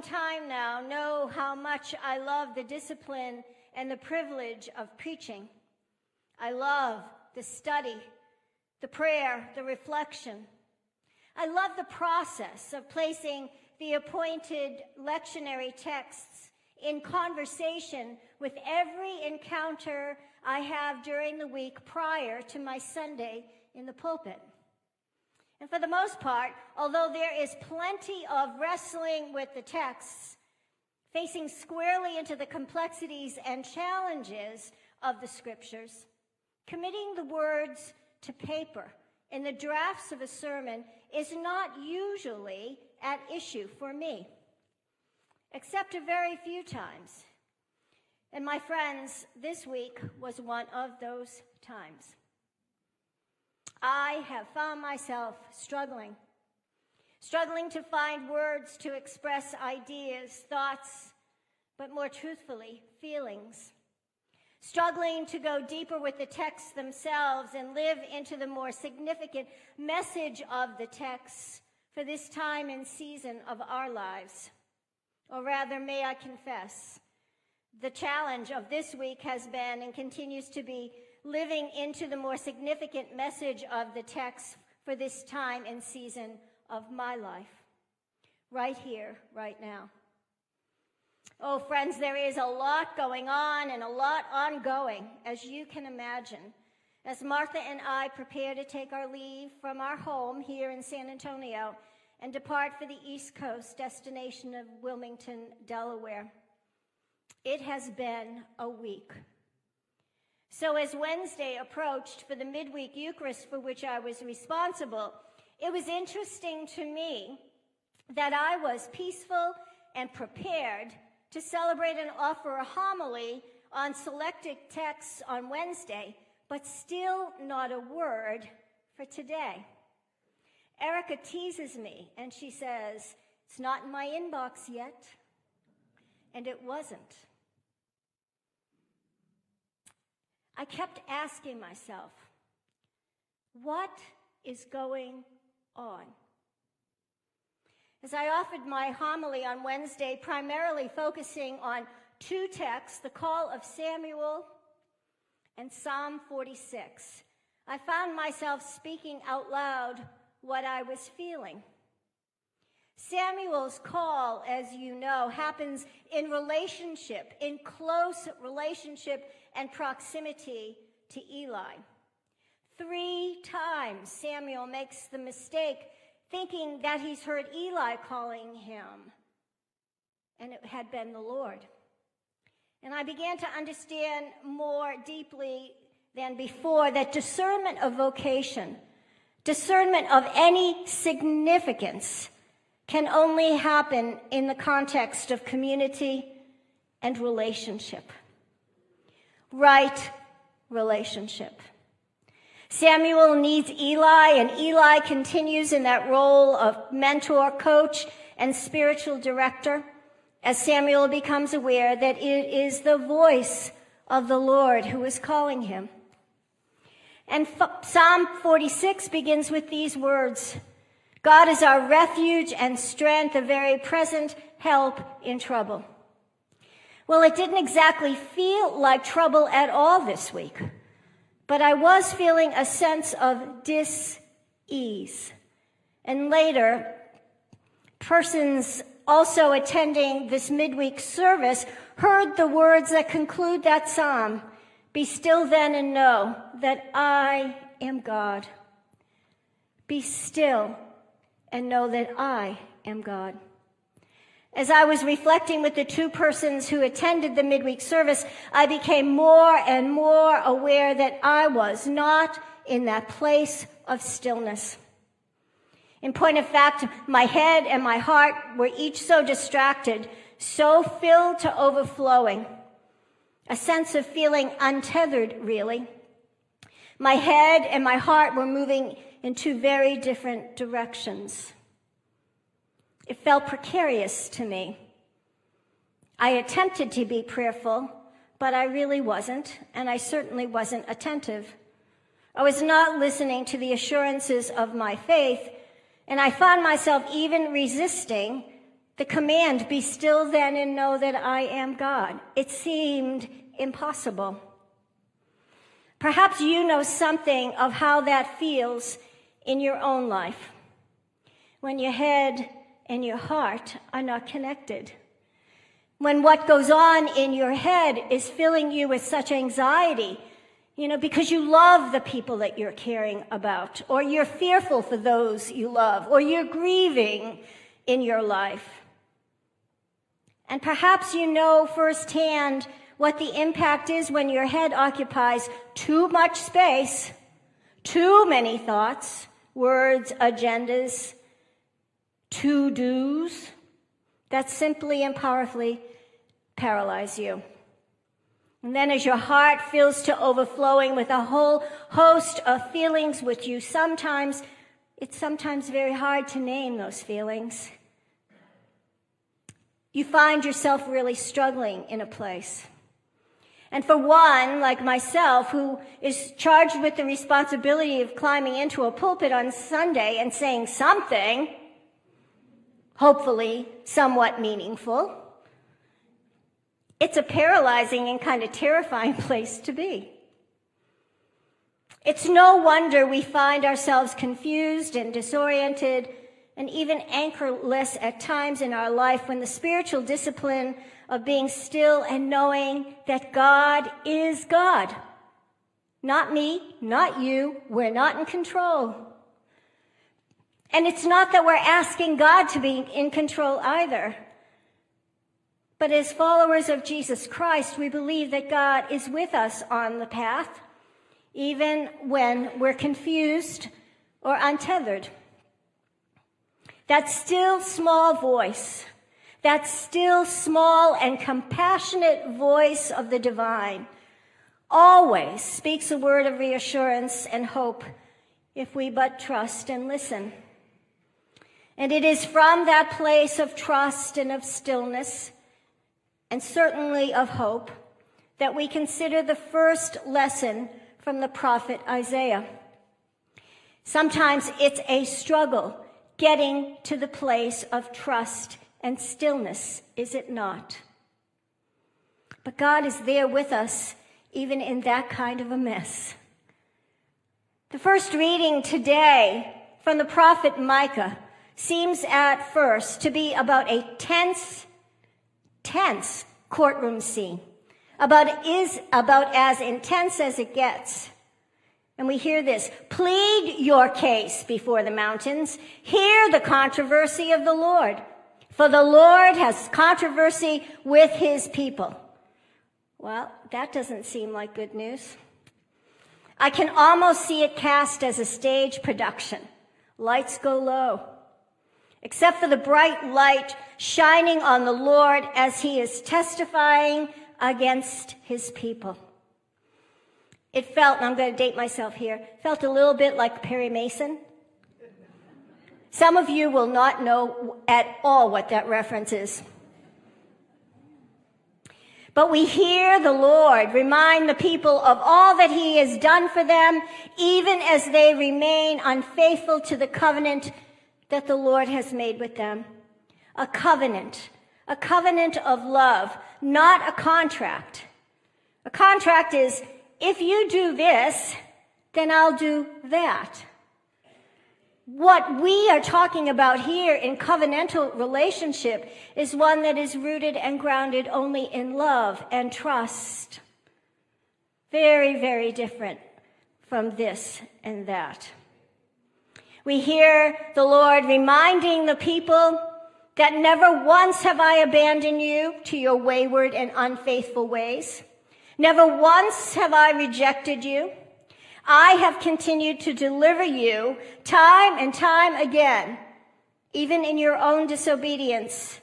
some time now know how much I love the discipline and the privilege of preaching. I love the study, the prayer, the reflection. I love the process of placing the appointed lectionary texts in conversation with every encounter I have during the week prior to my Sunday in the pulpit. And for the most part, although there is plenty of wrestling with the texts, facing squarely into the complexities and challenges of the scriptures, committing the words to paper in the drafts of a sermon is not usually at issue for me, except a very few times. And my friends, this week was one of those times. I have found myself struggling, struggling to find words to express ideas, thoughts, but more truthfully, feelings. Struggling to go deeper with the texts themselves and live into the more significant message of the texts for this time and season of our lives. Or rather, may I confess, the challenge of this week has been and continues to be living into the more significant message of the text for this time and season of my life. Right here, right now. Oh, friends, there is a lot going on and a lot ongoing, as you can imagine. As Martha and I prepare to take our leave from our home here in San Antonio and depart for the East Coast destination of Wilmington, Delaware. It has been a week. So, as Wednesday approached for the midweek Eucharist for which I was responsible, it was interesting to me that I was peaceful and prepared to celebrate and offer a homily on selected texts on Wednesday, but still not a word for today. Erica teases me and she says, It's not in my inbox yet. And it wasn't. I kept asking myself, what is going on? As I offered my homily on Wednesday, primarily focusing on two texts, the call of Samuel and Psalm 46, I found myself speaking out loud what I was feeling. Samuel's call, as you know, happens in relationship, in close relationship and proximity to Eli. Three times Samuel makes the mistake thinking that he's heard Eli calling him, and it had been the Lord. And I began to understand more deeply than before that discernment of vocation, discernment of any significance, can only happen in the context of community and relationship right relationship. Samuel needs Eli, and Eli continues in that role of mentor, coach, and spiritual director as Samuel becomes aware that it is the voice of the Lord who is calling him. And Psalm 46 begins with these words God is our refuge and strength, a very present help in trouble. Well, it didn't exactly feel like trouble at all this week, but I was feeling a sense of dis-ease. And later, persons also attending this midweek service heard the words that conclude that psalm Be still then and know that I am God. Be still and know that I am God. As I was reflecting with the two persons who attended the midweek service, I became more and more aware that I was not in that place of stillness. In point of fact, my head and my heart were each so distracted, so filled to overflowing. A sense of feeling untethered, really. My head and my heart were moving in two very different directions. It felt precarious to me. I attempted to be prayerful, but I really wasn't, and I certainly wasn't attentive. I was not listening to the assurances of my faith, and I found myself even resisting The command, be still then and know that I am God. It seemed impossible. Perhaps you know something of how that feels in your own life when your head and your heart are not connected. When what goes on in your head is filling you with such anxiety, you know, because you love the people that you're caring about, or you're fearful for those you love, or you're grieving in your life. And perhaps you know firsthand what the impact is when your head occupies too much space, too many thoughts, words, agendas, to dos that simply and powerfully paralyze you. And then as your heart fills to overflowing with a whole host of feelings which you sometimes, it's sometimes very hard to name those feelings. You find yourself really struggling in a place. And for one, like myself, who is charged with the responsibility of climbing into a pulpit on Sunday and saying something, hopefully somewhat meaningful, it's a paralyzing and kind of terrifying place to be. It's no wonder we find ourselves confused and disoriented and even anchorless at times in our life when the spiritual discipline of being still and knowing that God is God. Not me, not you. We're not in control. And it's not that we're asking God to be in control either. But as followers of Jesus Christ, we believe that God is with us on the path, even when we're confused or untethered. That still small voice that still small and compassionate voice of the divine always speaks a word of reassurance and hope if we but trust and listen. And it is from that place of trust and of stillness, and certainly of hope, that we consider the first lesson from the prophet Isaiah. Sometimes it's a struggle getting to the place of trust and stillness, is it not? But God is there with us, even in that kind of a mess. The first reading today from the prophet Micah seems at first to be about a tense, tense courtroom scene. About is about as intense as it gets. And we hear this, plead your case before the mountains. Hear the controversy of the Lord. For the Lord has controversy with his people. Well, that doesn't seem like good news. I can almost see it cast as a stage production. Lights go low. Except for the bright light shining on the Lord as he is testifying against his people. It felt, and I'm going to date myself here, felt a little bit like Perry Mason some of you will not know at all what that reference is. But we hear the Lord remind the people of all that he has done for them, even as they remain unfaithful to the covenant that the Lord has made with them. A covenant, a covenant of love, not a contract. A contract is, if you do this, then I'll do that. What we are talking about here in covenantal relationship is one that is rooted and grounded only in love and trust. Very, very different from this and that. We hear the Lord reminding the people that never once have I abandoned you to your wayward and unfaithful ways. Never once have I rejected you. I have continued to deliver you time and time again, even in your own disobedience.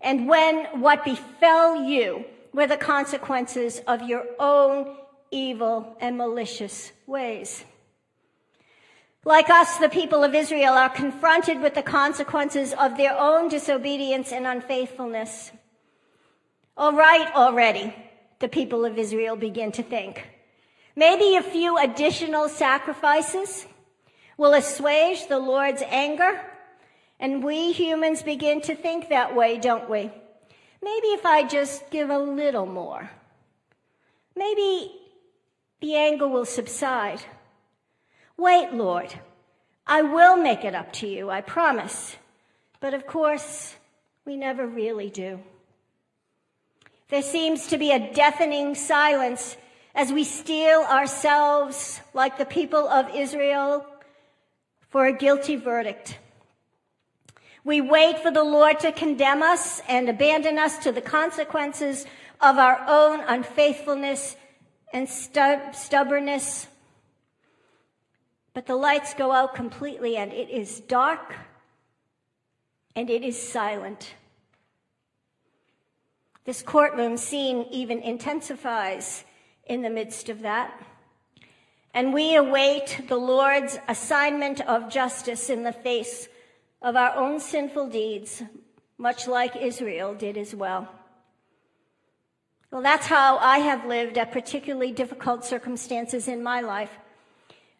And when what befell you were the consequences of your own evil and malicious ways. Like us, the people of Israel are confronted with the consequences of their own disobedience and unfaithfulness. All right already, the people of Israel begin to think. Maybe a few additional sacrifices will assuage the Lord's anger And we humans begin to think that way, don't we? Maybe if I just give a little more, maybe the anger will subside. Wait, Lord, I will make it up to you, I promise. But of course, we never really do. There seems to be a deafening silence as we steel ourselves, like the people of Israel, for a guilty verdict. We wait for the Lord to condemn us and abandon us to the consequences of our own unfaithfulness and stubbornness. But the lights go out completely and it is dark and it is silent. This courtroom scene even intensifies in the midst of that. And we await the Lord's assignment of justice in the face of our own sinful deeds, much like Israel did as well. Well, that's how I have lived at particularly difficult circumstances in my life.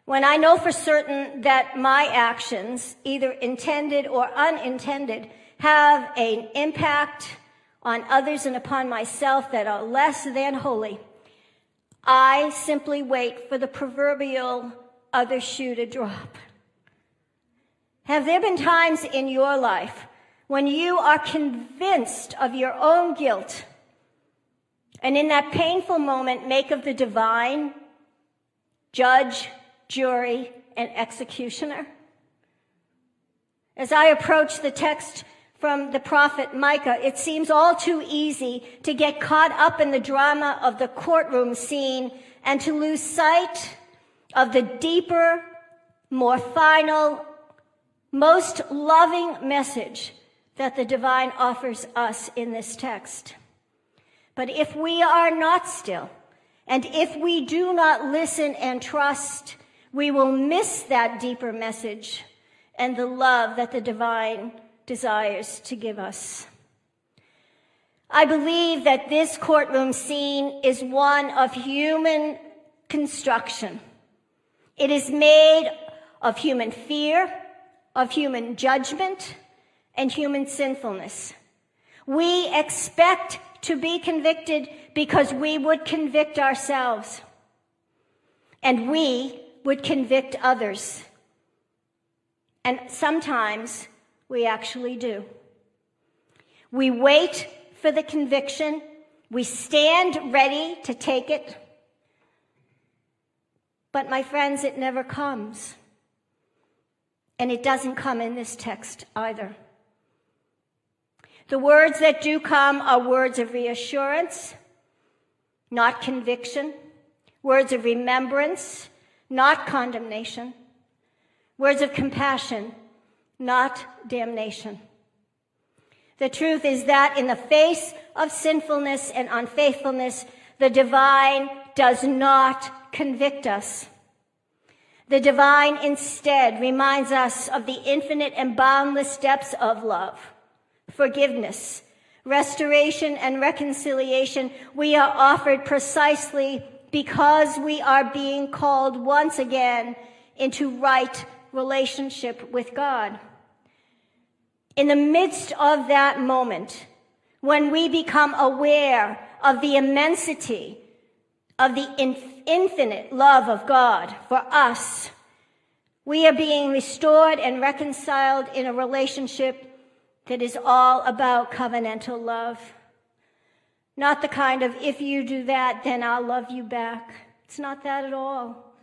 When I know for certain that my actions, either intended or unintended, have an impact on others and upon myself that are less than holy, I simply wait for the proverbial other shoe to drop. Have there been times in your life when you are convinced of your own guilt and in that painful moment make of the divine judge, jury, and executioner? As I approach the text from the prophet Micah, it seems all too easy to get caught up in the drama of the courtroom scene and to lose sight of the deeper, more final, most loving message that the divine offers us in this text. But if we are not still, and if we do not listen and trust, we will miss that deeper message and the love that the divine desires to give us. I believe that this courtroom scene is one of human construction. It is made of human fear, of human judgment, and human sinfulness. We expect to be convicted because we would convict ourselves. And we would convict others. And sometimes we actually do. We wait for the conviction. We stand ready to take it. But my friends, it never comes. And it doesn't come in this text either. The words that do come are words of reassurance, not conviction, words of remembrance, not condemnation, words of compassion, not damnation. The truth is that in the face of sinfulness and unfaithfulness, the divine does not convict us. The divine instead reminds us of the infinite and boundless depths of love, forgiveness, restoration, and reconciliation we are offered precisely because we are being called once again into right relationship with God. In the midst of that moment, when we become aware of the immensity of the infinite love of God for us, we are being restored and reconciled in a relationship that is all about covenantal love. Not the kind of, if you do that, then I'll love you back. It's not that at all.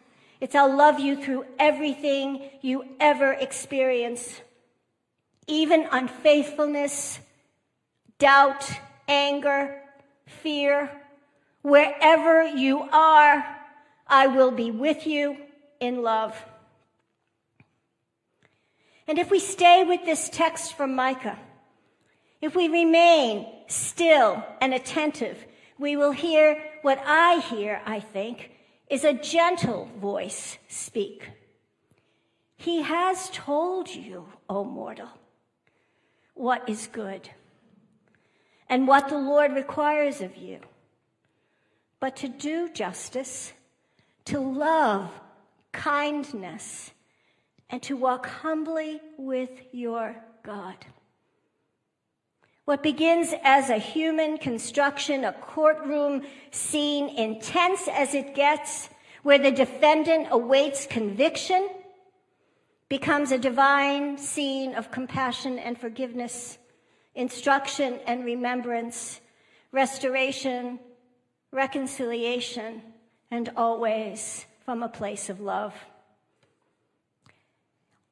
It's I'll love you through everything you ever experience even unfaithfulness, doubt, anger, fear. Wherever you are, I will be with you in love. And if we stay with this text from Micah, if we remain still and attentive, we will hear what I hear, I think, is a gentle voice speak. He has told you, O mortal what is good and what the Lord requires of you, but to do justice, to love kindness, and to walk humbly with your God. What begins as a human construction, a courtroom scene, intense as it gets, where the defendant awaits conviction, becomes a divine scene of compassion and forgiveness, instruction and remembrance, restoration, reconciliation, and always from a place of love.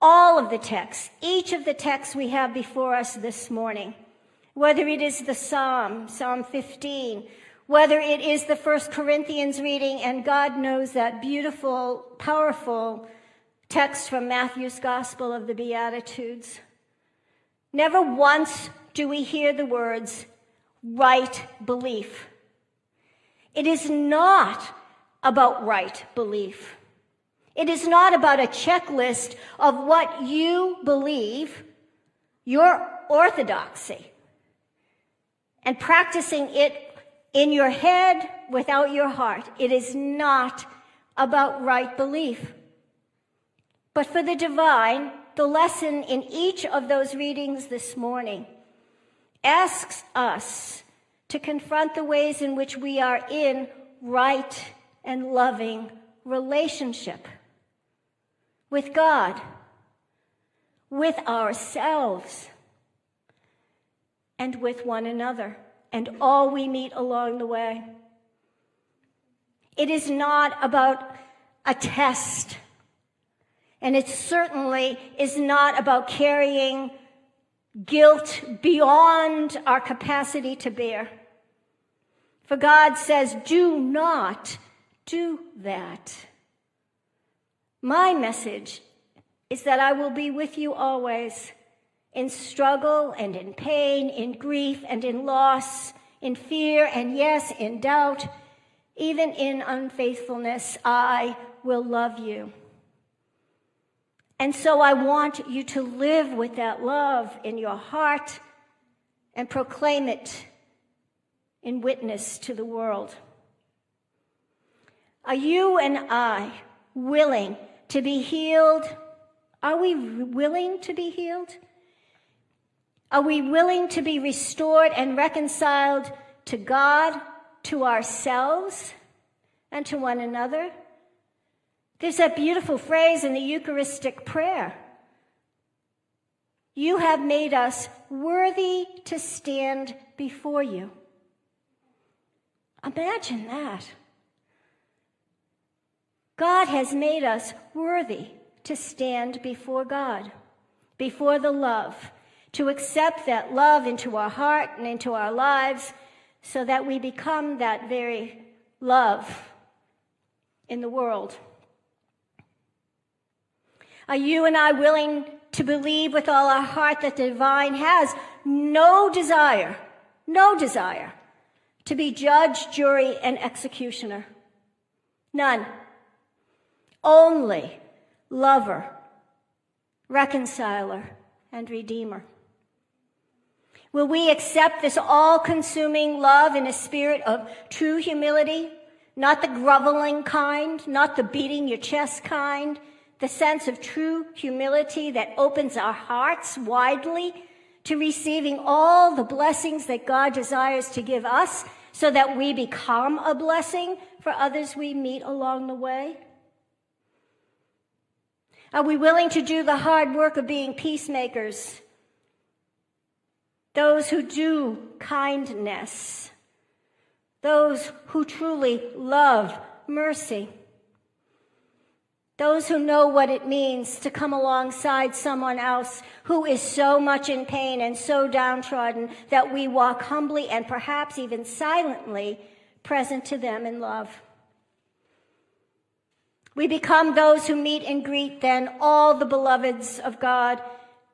All of the texts, each of the texts we have before us this morning, whether it is the Psalm, Psalm 15, whether it is the First Corinthians reading, and God knows that beautiful, powerful text from Matthew's Gospel of the Beatitudes. Never once do we hear the words right belief. It is not about right belief. It is not about a checklist of what you believe, your orthodoxy, and practicing it in your head without your heart. It is not about right belief. But for the divine, the lesson in each of those readings this morning asks us to confront the ways in which we are in right and loving relationship with God, with ourselves, and with one another, and all we meet along the way. It is not about a test, and it certainly is not about carrying guilt beyond our capacity to bear. For God says, do not do that. My message is that I will be with you always in struggle and in pain, in grief and in loss, in fear and yes, in doubt, even in unfaithfulness. I will love you. And so I want you to live with that love in your heart and proclaim it in witness to the world. Are you and I willing to be healed? Are we willing to be healed? Are we willing to be restored and reconciled to God, to ourselves, and to one another? There's that beautiful phrase in the Eucharistic prayer. You have made us worthy to stand before you. Imagine that. God has made us worthy to stand before God, before the love, to accept that love into our heart and into our lives so that we become that very love in the world. Are you and I willing to believe with all our heart that the divine has no desire, no desire to be judge, jury, and executioner? None only lover, reconciler, and redeemer. Will we accept this all consuming love in a spirit of true humility? Not the groveling kind, not the beating your chest kind, the sense of true humility that opens our hearts widely to receiving all the blessings that God desires to give us so that we become a blessing for others we meet along the way? Are we willing to do the hard work of being peacemakers? Those who do kindness. Those who truly love mercy. Those who know what it means to come alongside someone else who is so much in pain and so downtrodden that we walk humbly and perhaps even silently present to them in love. We become those who meet and greet then all the beloveds of God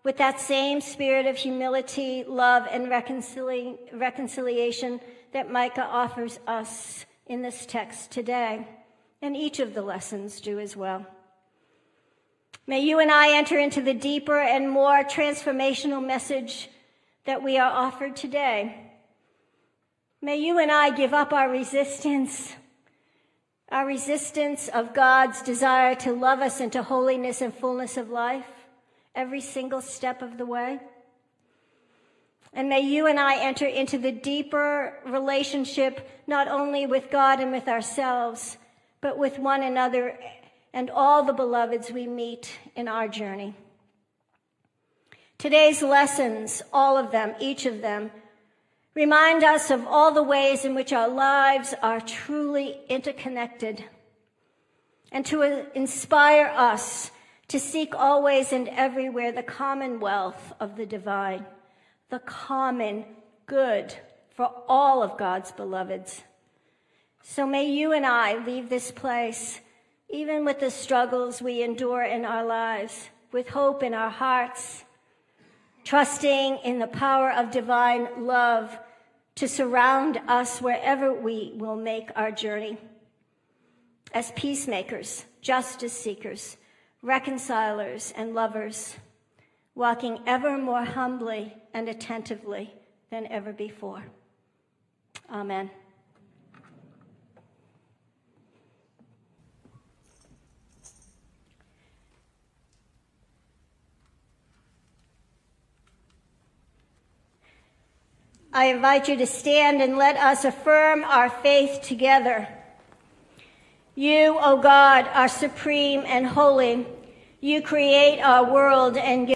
with that same spirit of humility, love, and reconcili- reconciliation that Micah offers us in this text today. And each of the lessons do as well. May you and I enter into the deeper and more transformational message that we are offered today. May you and I give up our resistance our resistance of God's desire to love us into holiness and fullness of life every single step of the way. And may you and I enter into the deeper relationship, not only with God and with ourselves, but with one another and all the beloveds we meet in our journey. Today's lessons, all of them, each of them, remind us of all the ways in which our lives are truly interconnected and to inspire us to seek always and everywhere the commonwealth of the divine, the common good for all of God's beloveds. So may you and I leave this place, even with the struggles we endure in our lives, with hope in our hearts, trusting in the power of divine love to surround us wherever we will make our journey. As peacemakers, justice seekers, reconcilers, and lovers, walking ever more humbly and attentively than ever before. Amen. I invite you to stand and let us affirm our faith together. You, O God, are supreme and holy. You create our world and give